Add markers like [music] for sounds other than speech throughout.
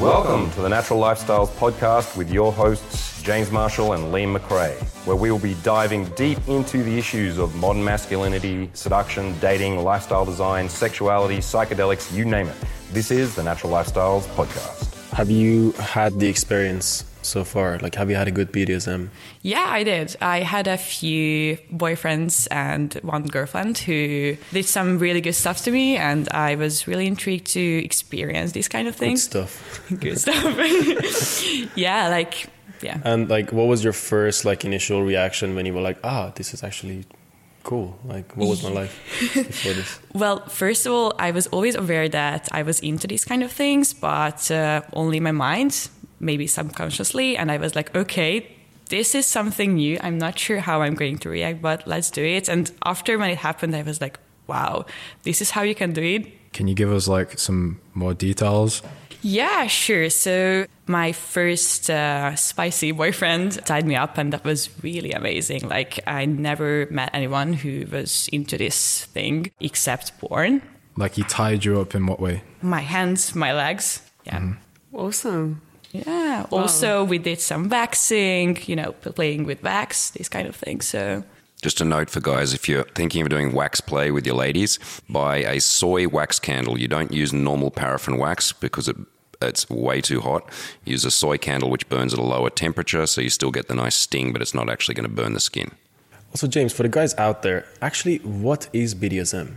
Welcome to the Natural Lifestyles Podcast with your hosts, James Marshall and Liam McRae, where we will be diving deep into the issues of modern masculinity, seduction, dating, lifestyle design, sexuality, psychedelics, you name it. This is the Natural Lifestyles Podcast. Have you had the experience so far? Like, have you had a good BDSM? Yeah, I did. I had a few boyfriends and one girlfriend who did some really good stuff to me, and I was really intrigued to experience these kind of things. [laughs] Good stuff. Good [laughs] stuff. yeah, like yeah. And like, what was your first like initial reaction when you were like, ah, this is actually cool? Like, what was my [laughs] life before this? Well, first of all, I was always aware that I was into these kind of things, but uh, only in my mind, maybe subconsciously. And I was like, okay, this is something new. I'm not sure how I'm going to react, but let's do it. And after when it happened, I was like, wow, this is how you can do it. Can you give us like some more details? Yeah, sure. So my first uh, spicy boyfriend tied me up, and that was really amazing. Like I never met anyone who was into this thing except porn. Like he tied you up in what way? My hands, my legs. Yeah. Awesome. Yeah. Also, we did some waxing, you know, playing with wax, these kind of things. So, Just a note for guys if you're thinking of doing wax play with your ladies, buy a soy wax candle. You don't use normal paraffin wax because it it's way too hot. Use a soy candle which burns at a lower temperature so you still get the nice sting, but it's not actually going to burn the skin. Also, James, for the guys out there, actually, what is BDSM,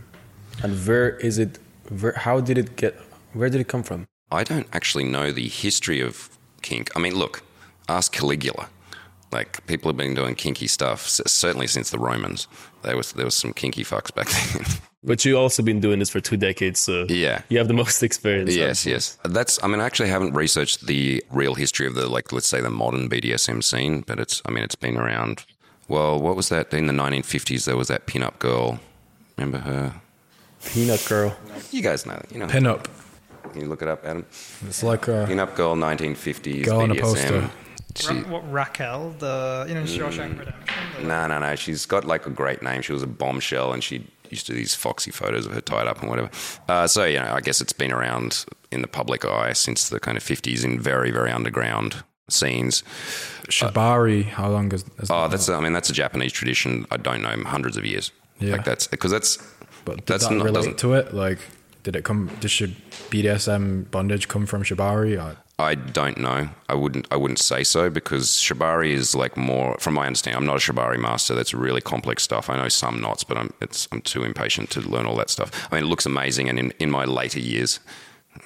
and where is it? Where, how did it get? Where did it come from? I don't actually know the history of kink. I mean, look, ask Caligula. Like people have been doing kinky stuff certainly since the Romans. There was there was some kinky fucks back [laughs] then. But you also been doing this for two decades, so Yeah. you have the most [laughs] experience. yes, yes. That's. I mean, I actually haven't researched the real history of the like, let's say, the modern BDSM scene. But it's. I mean, it's been around. Well, what was that in the 1950s? There was that pin-up girl. Remember her? Peanut girl. You guys know. You know. Pin up. Can you look it up, Adam? It's like a Pin-up girl, 1950s Girl on a poster. She, Ra- what Raquel, the you know Shawshank Redemption. the- No, no, no. She's got like a great name. She was a bombshell, and she used to do these foxy photos of her tied up and whatever. Uh, so you know, I guess it's been around in the public eye since the kind of fifties in very, very underground scenes. shibari. How long is? is Oh, that? that's I mean that's a Japanese tradition. I don't know hundreds of years. Yeah. like that's because that's But did that's that not relate to it? Like, did it come? Did should BDSM bondage come from shibari? Or, I don't know. I wouldn't. I wouldn't say so because shibari is like more, from my understanding. I'm not a shibari master. That's really complex stuff. I know some knots, but I'm it's I'm too impatient to learn all that stuff. I mean, it looks amazing, and in, in my later years,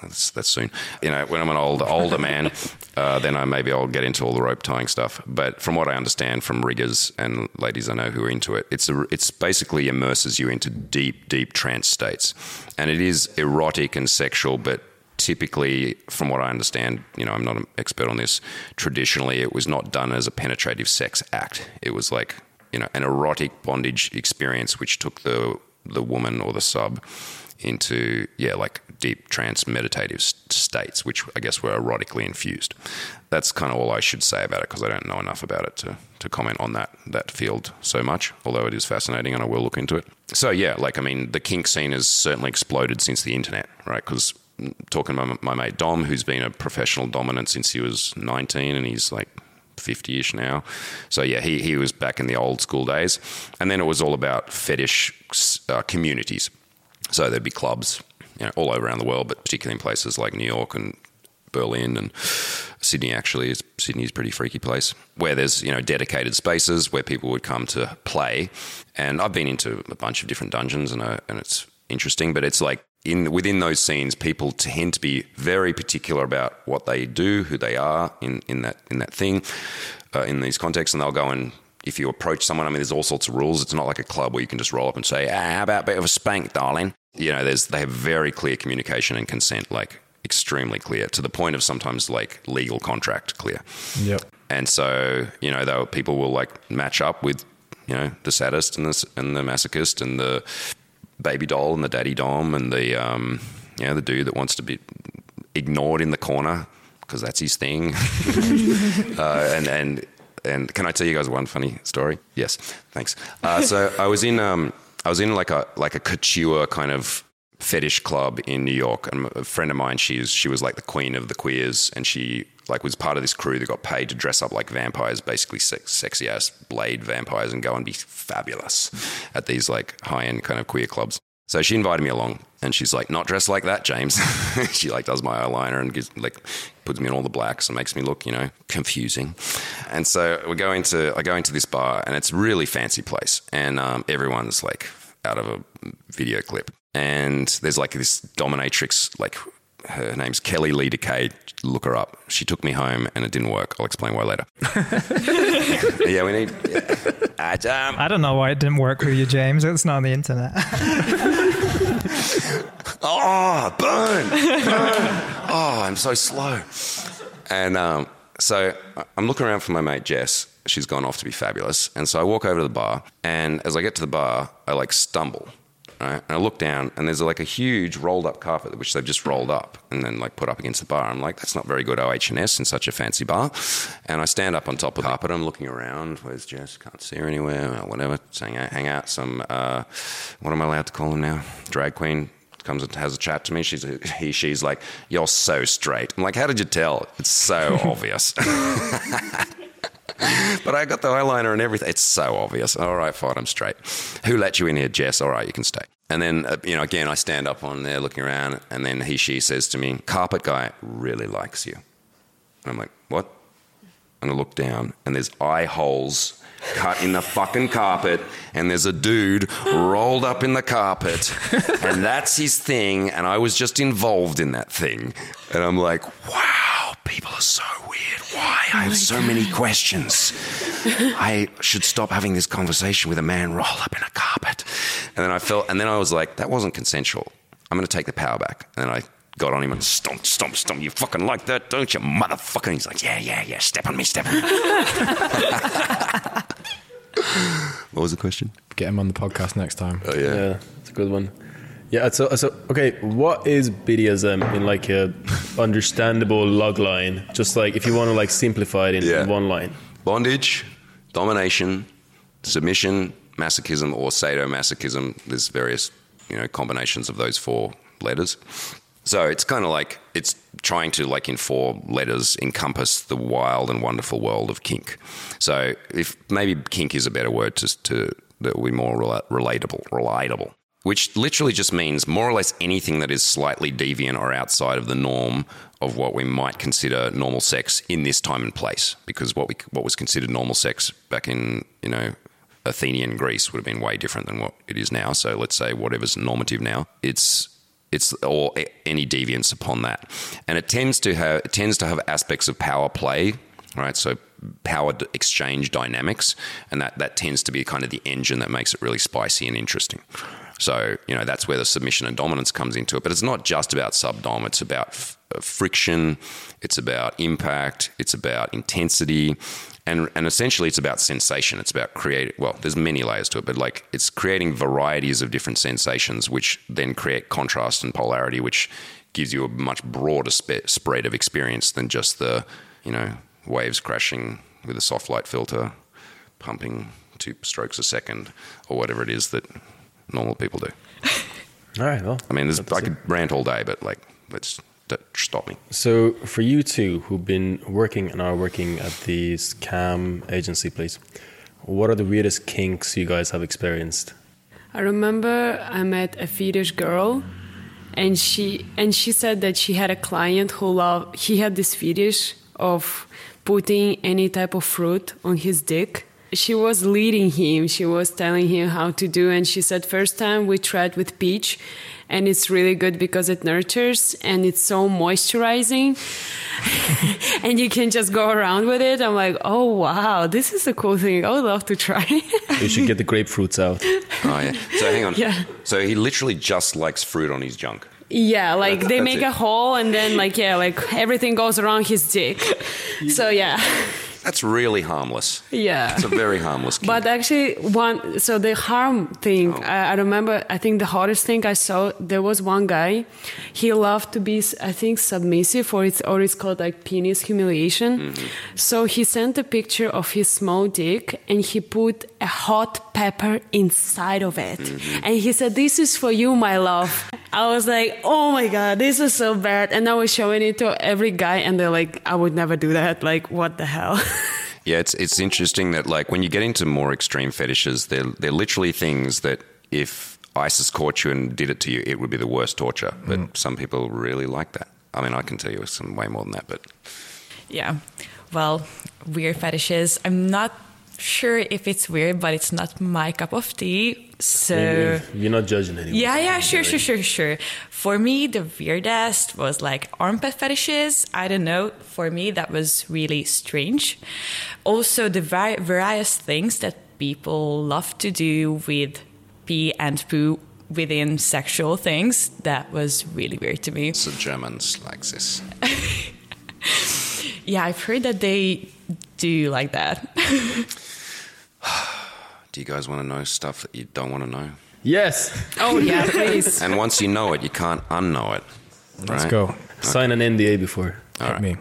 that's, that's soon. You know, when I'm an old older man, [laughs] uh, then I maybe I'll get into all the rope tying stuff. But from what I understand from riggers and ladies I know who are into it, it's a, it's basically immerses you into deep, deep trance states, and it is erotic and sexual, but typically, from what I understand, you know, I'm not an expert on this. Traditionally, it was not done as a penetrative sex act. It was like you know an erotic bondage experience, which took the the woman or the sub into yeah like deep trance meditative states, which I guess were erotically infused. That's kind of all I should say about it because I don't know enough about it to to comment on that that field so much. Although it is fascinating and I will look into it. So yeah, like I mean, the kink scene has certainly exploded since the internet, right? Because talking to my, my mate Dom, who's been a professional dominant since he was 19, and he's like 50-ish now. So yeah, he he was back in the old school days, and then it was all about fetish uh, communities. So there'd be clubs, you know, all over around the world, but particularly in places like New York and Berlin and Sydney. Actually, is Sydney's a pretty freaky place where there's you know dedicated spaces where people would come to play. And I've been into a bunch of different dungeons, and uh, and it's interesting, but it's like in within those scenes, people tend to be very particular about what they do, who they are in in that in that thing, uh, in these contexts, and they'll go and if you approach someone, I mean, there's all sorts of rules. It's not like a club where you can just roll up and say, ah, "How about a bit of a spank, darling?" You know, there's they have very clear communication and consent, like extremely clear, to the point of sometimes like legal contract clear. Yep. And so, you know, though people will like match up with, you know, the sadist and the and the masochist and the baby doll and the daddy dom and the um, you know, the dude that wants to be ignored in the corner because that's his thing. [laughs] [laughs] uh, and and and can I tell you guys one funny story? Yes, thanks. Uh, so I was in um, I was in like a like a couture kind of fetish club in New York, and a friend of mine, she's she was like the queen of the queers, and she like was part of this crew that got paid to dress up like vampires, basically sex, sexy ass blade vampires, and go and be fabulous at these like high end kind of queer clubs. So she invited me along, and she's like, "Not dressed like that, James." [laughs] she like does my eyeliner and gives like puts me in all the blacks and makes me look, you know, confusing. And so we go into I go into this bar, and it's a really fancy place, and um, everyone's like out of a video clip, and there's like this dominatrix, like her name's Kelly Lee Decay. Look her up. She took me home, and it didn't work. I'll explain why later. [laughs] yeah, we need. Yeah. Um, I don't know why it didn't work for you, James. It's not on the internet. [laughs] Oh, [laughs] burn, burn. Oh, I'm so slow. And um, so I'm looking around for my mate Jess. She's gone off to be fabulous. And so I walk over to the bar, and as I get to the bar, I like stumble. Right? And I look down, and there's like a huge rolled up carpet, which they've just rolled up and then like put up against the bar. I'm like, that's not very good OH&S in such a fancy bar. And I stand up on top of the carpet. I'm looking around. Where's Jess? Can't see her anywhere. Whatever. Saying, hang out. Some, uh, what am I allowed to call him now? Drag queen comes and has a chat to me. She's he, she's like, "You're so straight." I'm like, "How did you tell?" It's so [laughs] obvious. [laughs] but I got the eyeliner and everything. It's so obvious. All right, fine, I'm straight. Who let you in here, Jess? All right, you can stay. And then, uh, you know, again, I stand up on there looking around, and then he, she says to me, "Carpet guy really likes you." And I'm like, "What?" And I look down, and there's eye holes cut in the fucking carpet, and there's a dude rolled up in the carpet, and that's his thing, and I was just involved in that thing. And I'm like, wow, people are so weird. Why? I have so many questions. I should stop having this conversation with a man rolled up in a carpet. And then I felt, and then I was like, that wasn't consensual. I'm going to take the power back. And then I got on him and stomp, stomp, stomp. You fucking like that, don't you, motherfucker? And he's like, yeah, yeah, yeah. Step on me, step on me. [laughs] what was the question? Get him on the podcast next time. Oh Yeah, yeah, it's a good one. Yeah, so, so okay, what is BDSM in like a understandable log line? Just like if you want to like simplify it in Yeah. one line. bondage, domination, submission, masochism, or sadomasochism. There's various, you know, combinations of those four letters. So it's kind of like it's trying to, like, in four letters, encompass the wild and wonderful world of kink. So if maybe kink is a better word to, to that will be more rela- relatable, relatable. Which literally just means more or less anything that is slightly deviant or outside of the norm of what we might consider normal sex in this time and place. Because what we what was considered normal sex back in you know Athenian Greece would have been way different than what it is now. So let's say whatever's normative now, it's it's or any deviance upon that, and it tends to have it tends to have aspects of power play, right? So power exchange dynamics, and that that tends to be kind of the engine that makes it really spicy and interesting. So you know that's where the submission and dominance comes into it. But it's not just about subdom; it's about f- uh, friction, it's about impact, it's about intensity, and and essentially it's about sensation. It's about create. Well, there's many layers to it, but like it's creating varieties of different sensations, which then create contrast and polarity, which gives you a much broader spe- spread of experience than just the you know waves crashing with a soft light filter, pumping two strokes a second, or whatever it is that normal people do. [laughs] All right, well. I mean, there's, that's I it. could rant all day, but like, let's stop me. So for you two who've been working and are working at this cam agency place, what are the weirdest kinks you guys have experienced? I remember I met a fetish girl, and she and she said that she had a client who loved. He had this fetish of putting any type of fruit on his dick. She was leading him. She was telling him how to do, and she said first time we tried with peach, and it's really good because it nurtures and it's so moisturizing, [laughs] and you can just go around with it. I'm like, oh wow, this is a cool thing. I would love to try. You should get the grapefruits out. Oh yeah. So hang on. [laughs] Yeah. So he literally just likes fruit on his junk. Yeah, like That's- they that's make it. a hole and then like yeah, like everything goes around his dick. [laughs] So yeah, That's really harmless. yeah. It's a very harmless. But actually, one so the harm thing, Oh. I, I remember. I think the hardest thing I saw there was one guy. He loved to be, I think, submissive, or it's or it's called like penis humiliation. Mm-hmm. So he sent a picture of his small dick, and he put a hot pepper inside of it, Mm-hmm. and he said, "This is for you, my love." I was like, oh my god, this is so bad. And I was showing it to every guy, and they're like, I would never do that. Like, what the hell? [laughs] Yeah, it's it's interesting that like when you get into more extreme fetishes, they're they're literally things that if ISIS caught you and did it to you, it would be the worst torture. Mm. But some people really like that. I mean, I can tell you some way more than that, but Yeah. Well, weird fetishes. I'm not sure if it's weird, but it's not my cup of tea. So. You're not judging anyone. Yeah, yeah, sure, sure, sure, sure. For me, the weirdest was like armpit fetishes. I don't know. For me, that was really strange. Also, the vari- various things that people love to do with pee and poo within sexual things, that was really weird to me. So Germans like this. [laughs] Yeah, I've heard that they do like that. [laughs] Do you guys want to know stuff that you don't want to know? Yes. oh yeah, please. [laughs] And once you know it, you can't unknow it. Let's right? go. Sign an NDA before. All Hit right. me.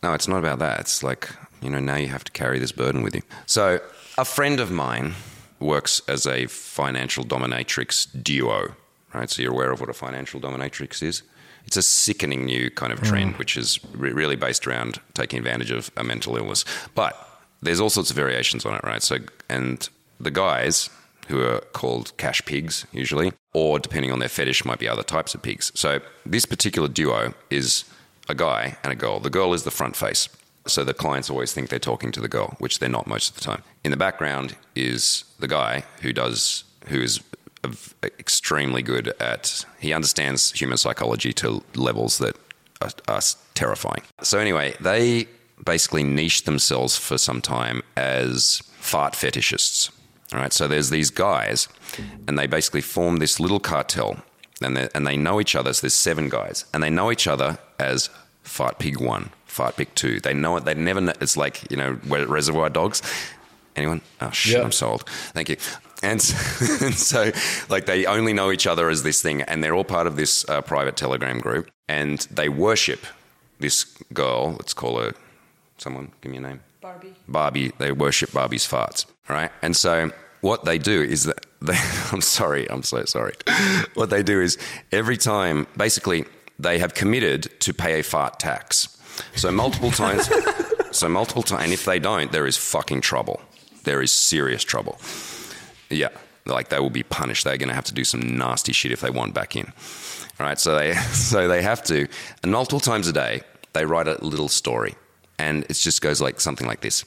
No, it's not about that. It's like, you know, now you have to carry this burden with you. So, a friend of mine works as a financial dominatrix duo, right? So, you're aware of what a financial dominatrix is? It's a sickening new kind of mm. trend, which is re- really based around taking advantage of a mental illness. But there's all sorts of variations on it, right? So, and the guys who are called cash pigs usually, or depending on their fetish, might be other types of pigs. So, this particular duo is a guy and a girl. The girl is the front face. So the clients always think they're talking to the girl, which they're not most of the time. In the background is the guy who does, who is extremely good at, he understands human psychology to levels that are, are terrifying. So anyway, they basically niched themselves for some time as fart fetishists. All right, so there's these guys, and they basically form this little cartel, and they, and they know each other. So there's seven guys, and they know each other as Fart Pig One, Fart Pig Two. They know it. They never. Know, it's like you know Reservoir Dogs. Anyone? Oh shit! Yeah. I'm sold. Thank you. And so, [laughs] and so, like, they only know each other as this thing, and they're all part of this uh, private Telegram group, and they worship this girl. Let's call her someone. Give me a name. Barbie. Barbie, they worship Barbie's farts, right? And so what they do is that [laughs] they, I'm sorry, I'm so sorry. [laughs] What they do is every time, basically, they have committed to pay a fart tax. So multiple times, [laughs] so multiple times, and if they don't, there is fucking trouble. There is serious trouble. Yeah, like they will be punished. They're going to have to do some nasty shit if they want back in. All right, so they so they have to, and multiple times a day they write a little story, and it just goes like something like this: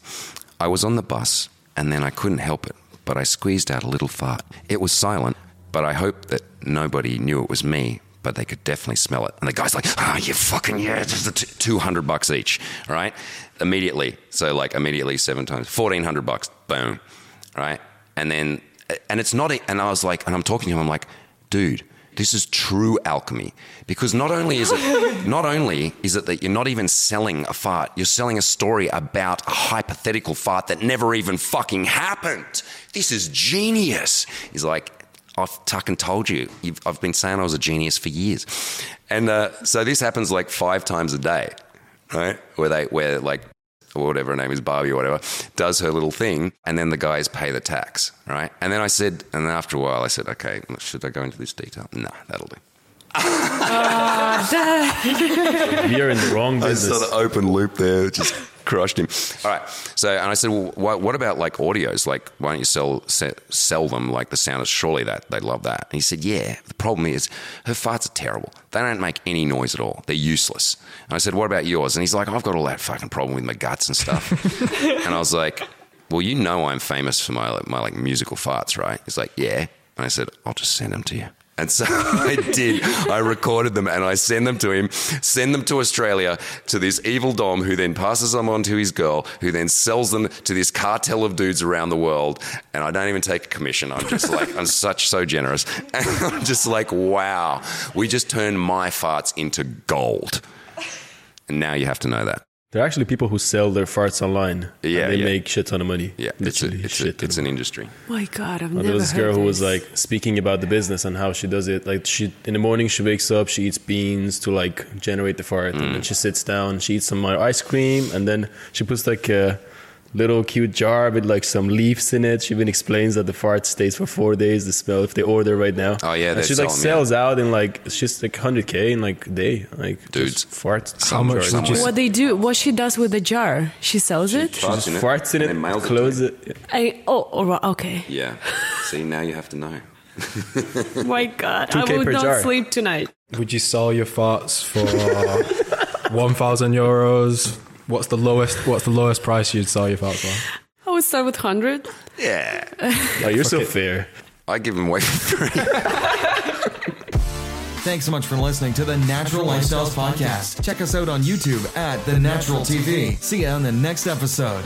I was on the bus, and then I couldn't help it, but I squeezed out a little fart. It was silent, but I hoped that nobody knew it was me. But they could definitely smell it. And the guy's like, "Ah, you fucking yeah, just the t- two hundred bucks each, right?" Immediately, so like immediately seven times, fourteen hundred bucks, boom, right? And then, and it's not, and I was like, and I'm talking to him, I'm like, dude, this is true alchemy. Because not only is it, [laughs] not only is it that you're not even selling a fart, you're selling a story about a hypothetical fart that never even fucking happened. This is genius. He's like, I've fucking told you. You've, I've been saying I was a genius for years. And uh, so this happens like five times a day, right? Where they, where like, or whatever her name is, Barbie or whatever, does her little thing, and then the guys pay the tax, right? And then I said, and then after a while, I said, okay, should I go into this detail? No, that'll do. Ah, [laughs] You're in the wrong business. I business. saw the open loop there, just crushed him. All right. So, and I said, well, what, what about like audios? Like, why don't you sell se- sell them like the sound? Is surely that they'd love that. And he said, yeah. The problem is her farts are terrible. They don't make any noise at all. They're useless. And I said, what about yours? And he's like, I've got all that fucking problem with my guts and stuff. [laughs] and I was like, well, you know, I'm famous for my my like musical farts, right? He's like, yeah. And I said, I'll just send them to you. And so [laughs] I did. I recorded them and I send them to him, send them to Australia to this evil Dom who then passes them on to his girl, who then sells them to this cartel of dudes around the world. And I don't even take a commission. I'm just like, I'm such so generous. [laughs] And I'm just like, wow, we just turned my farts into gold. And now you have to know that. There are actually people who sell their farts online. Yeah, and they yeah. make shit ton of money. Yeah, it's, a, Literally it's, a, shit ton it's an industry. My God, I've Well, never there was this heard girl who was like speaking about the business and how she does it. Like she in the morning she wakes up, she eats beans to like generate the fart, and then she sits down, she eats some uh, ice cream, and then she puts like uh, little cute jar with like some leaves in it. She even explains that the fart stays for four days. The smell, if they order right now. Oh, yeah, and they she like sell 'em, sells out in like it's just like 100k in like a day. Like Dudes. just farts. How much would you What they do, what she does with the jar, she sells it. Farts Just in it farts in and it, then mails it to close me. it. I oh, oh all right, okay. Yeah. [laughs] See, now you have to know. [laughs] My God, I 2K would not jar. sleep tonight. would you sell your farts for uh, [laughs] one thousand euros? What's the lowest? What's the lowest price you'd sell your farts for? I would start with hundred. Yeah. [laughs] Oh, you're so fair. I give them away for free. [laughs] Thanks so much for listening to the Natural Lifestyles Podcast. Check us out on YouTube at The Natural TV. See you on the next episode.